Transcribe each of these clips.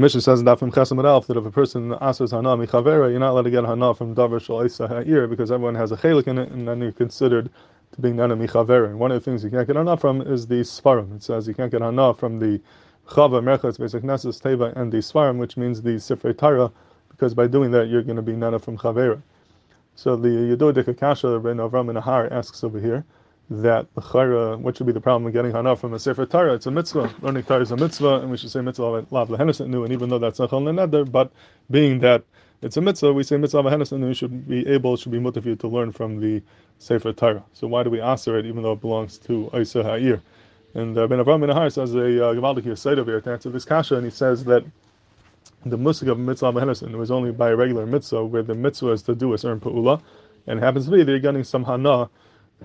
Mishnah says in Dafim Chesam Alf that if a person asks hana michavera, you're not allowed to get hana from davar shal ha'ir because everyone has a chelik in it, and then you're considered to be nana michavera. And one of the things you can't get hana from is the svarim. It says you can't get hana from the chava, merchatz, basic neses, teva, and the svarim, which means the sifrei Torah, because by doing that you're going to be nana from chavera. So the Yedudik Akasha, Ben Avram Nahar asks over here that the chayra, what should be the problem of getting hana from a sefer Torah? It's a mitzvah. Learning Torah is a mitzvah, and we should say mitzvah lav lehenesenu. And even though that's not neder, but being that it's a mitzvah, we say mitzvah lehenesenu. We should be able, should be motivated to learn from the sefer Torah. So why do we answer it, even though it belongs to Isa Ha'ir? And uh, Ben Avram Nahar says a uh, Gavaldik Yosef here to answer this kasha, and he says that the musik of mitzvah lehenesenu was only by a regular mitzvah, where the mitzvah is to do a certain pa'ula, and it happens to be that you're getting some hana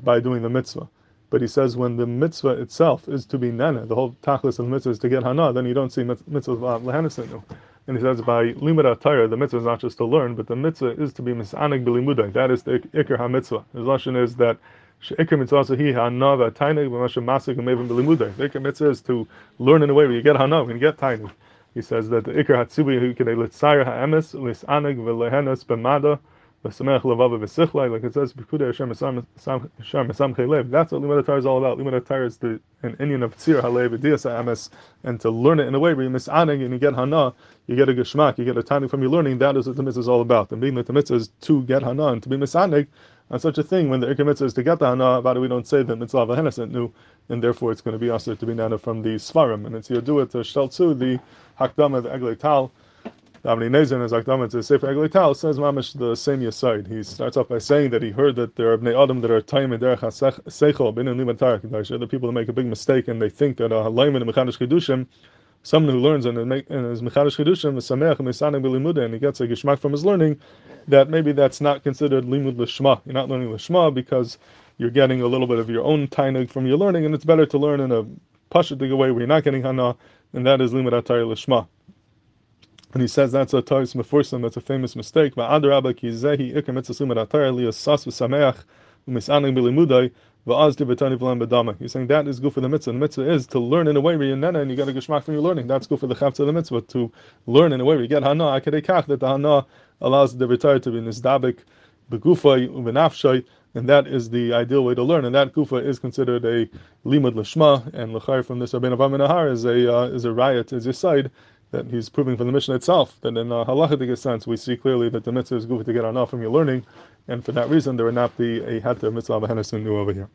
by doing the mitzvah. But he says when the mitzvah itself is to be nana, the whole tachlis of the mitzvah is to get hana, then you don't see mitzvah uh, lehanisinu. And he says by limud Torah, the mitzvah is not just to learn, but the mitzvah is to be misanig bilimudai. That is the ikr ha-mitzvah. His lesson is that ikr mitzvah hi hana v'tainig v'mashem masik v'mevim bilimudai. The ikr mitzvah is to learn in a way where you get hana, you get tainig. He says that the ikr hatzubi hu kedei litzayir ha'emes, lisanig v'lehenas b'mada, like it says, Pekuda Hashem Mesam Chelev. That's what Limud is all about. Limud is the, an Indian of Tzir Halev Diyas Ames, and to learn it in a way where you misaning and you get Hana, you get a Geshmak, you get a timing from your learning. That is what the mitzvah is all about. And being that the mitzvah is to get Hana and to be misanig, on such a thing, when the Ikar mitzvah is to get the Hana, about it we don't say that mitzvah of a new, and therefore it's going to be also to be nana from the Svarim. And it's it to Shteltzu, the Hakdama, the Eglei Tal. Davni Nezen is Akdama to Sefer says Mamish the same Yasaid. He starts off by saying that he heard that there are Bnei Adam that are time in Derech HaSeichel, Bin in Limad Tarek, the people that make a big mistake and they think that a Halayim and a Mechadish Kedushim, someone who learns and, make, and is Mechadish Kedushim, is Sameach and Misanim Bilimuda, and he gets a Gishmak from his learning, that maybe that's not considered Limud Lishma. You're not learning Lishma because you're getting a little bit of your own tainig from your learning, and it's better to learn in a Pashadig way where you're not getting Hana, and that is Limud Atari Lishma. And he says that's a Taris Mefursim, that's a famous mistake. He's saying that is good for the mitzvah. The mitzvah is to learn in a way where you're nena and you get a geshmak from your learning. That's good for the chavtza of the mitzvah, to learn in a way where you get hana, akadei that the hana allows the retire to be nisdabik, begufay, u'venafshay, and that is the ideal way to learn. And that kufa is considered a limud lishma, and lechayr from this Rabbeinu Avam is a uh, is a riot, is a side that he's proving from the mission itself that in a halachic sense we see clearly that the mitzvah is good to get enough from your learning, and for that reason there would not be a heter mitzvah of a over here.